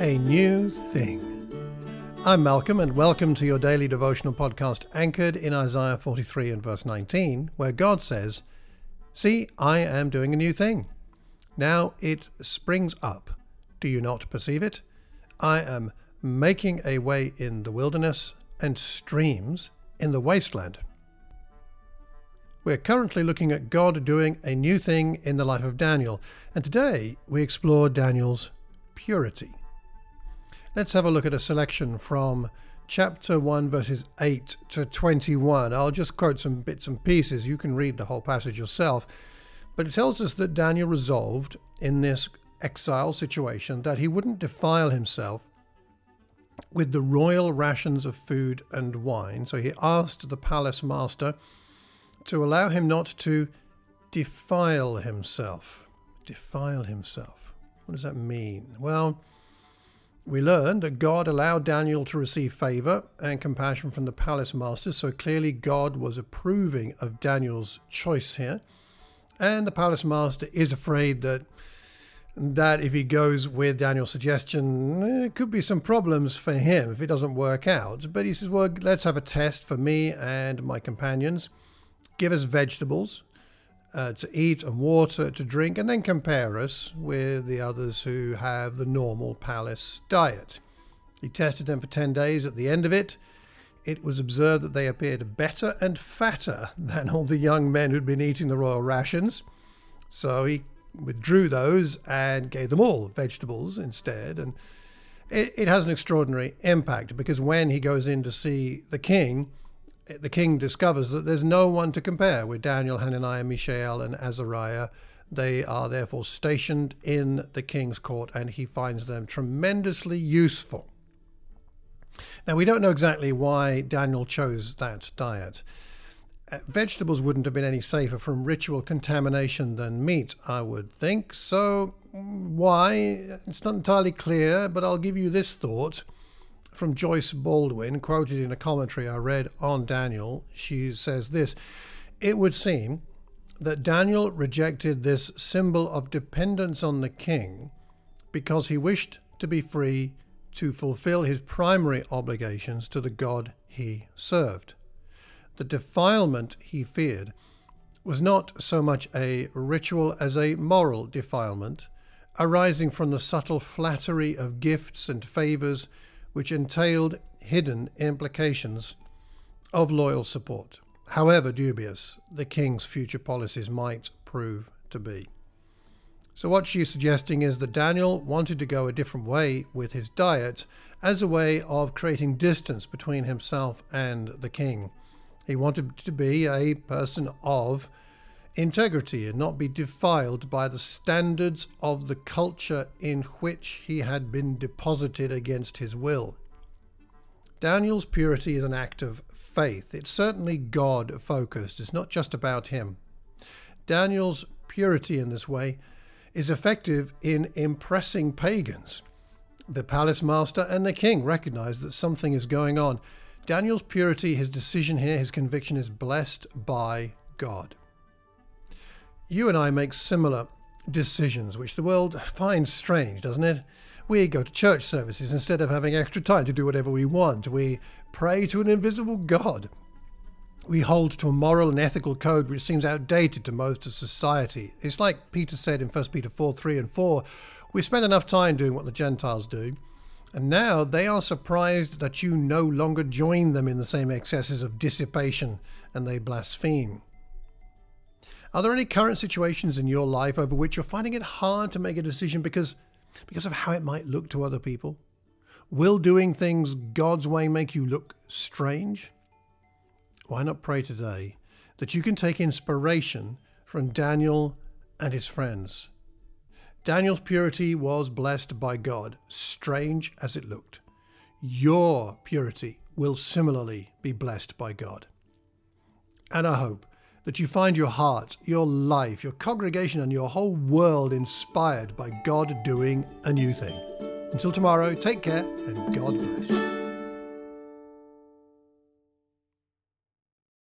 a new thing. I'm Malcolm, and welcome to your daily devotional podcast anchored in Isaiah 43 and verse 19, where God says, See, I am doing a new thing. Now it springs up. Do you not perceive it? I am making a way in the wilderness and streams in the wasteland. We're currently looking at God doing a new thing in the life of Daniel, and today we explore Daniel's purity. Let's have a look at a selection from chapter 1, verses 8 to 21. I'll just quote some bits and pieces. You can read the whole passage yourself. But it tells us that Daniel resolved in this exile situation that he wouldn't defile himself with the royal rations of food and wine. So he asked the palace master to allow him not to defile himself. Defile himself. What does that mean? Well, we learn that God allowed Daniel to receive favor and compassion from the palace master, so clearly God was approving of Daniel's choice here. And the palace master is afraid that that if he goes with Daniel's suggestion, there could be some problems for him if it doesn't work out. But he says, well, let's have a test for me and my companions. Give us vegetables uh, to eat and water to drink, and then compare us with the others who have the normal palace diet. He tested them for 10 days. At the end of it, it was observed that they appeared better and fatter than all the young men who'd been eating the royal rations. So he withdrew those and gave them all vegetables instead. And it, it has an extraordinary impact because when he goes in to see the king, the king discovers that there's no one to compare with Daniel, Hananiah, Mishael, and Azariah. They are therefore stationed in the king's court, and he finds them tremendously useful. Now, we don't know exactly why Daniel chose that diet. Uh, vegetables wouldn't have been any safer from ritual contamination than meat, I would think. So, why? It's not entirely clear, but I'll give you this thought from Joyce Baldwin, quoted in a commentary I read on Daniel. She says this It would seem that Daniel rejected this symbol of dependence on the king because he wished to be free to fulfill his primary obligations to the God he served. The defilement he feared was not so much a ritual as a moral defilement, arising from the subtle flattery of gifts and favors which entailed hidden implications of loyal support, however dubious the king's future policies might prove to be. So, what she's suggesting is that Daniel wanted to go a different way with his diet as a way of creating distance between himself and the king. He wanted to be a person of integrity and not be defiled by the standards of the culture in which he had been deposited against his will. Daniel's purity is an act of faith. It's certainly God focused, it's not just about him. Daniel's purity in this way is effective in impressing pagans. The palace master and the king recognize that something is going on. Daniel's purity, his decision here, his conviction is blessed by God. You and I make similar decisions, which the world finds strange, doesn't it? We go to church services instead of having extra time to do whatever we want. We pray to an invisible God. We hold to a moral and ethical code which seems outdated to most of society. It's like Peter said in 1 Peter 4 3 and 4 we spend enough time doing what the Gentiles do, and now they are surprised that you no longer join them in the same excesses of dissipation and they blaspheme. Are there any current situations in your life over which you're finding it hard to make a decision because, because of how it might look to other people? Will doing things God's way make you look strange? Why not pray today that you can take inspiration from Daniel and his friends? Daniel's purity was blessed by God, strange as it looked. Your purity will similarly be blessed by God. And I hope that you find your heart, your life, your congregation, and your whole world inspired by God doing a new thing. Until tomorrow, take care and God bless.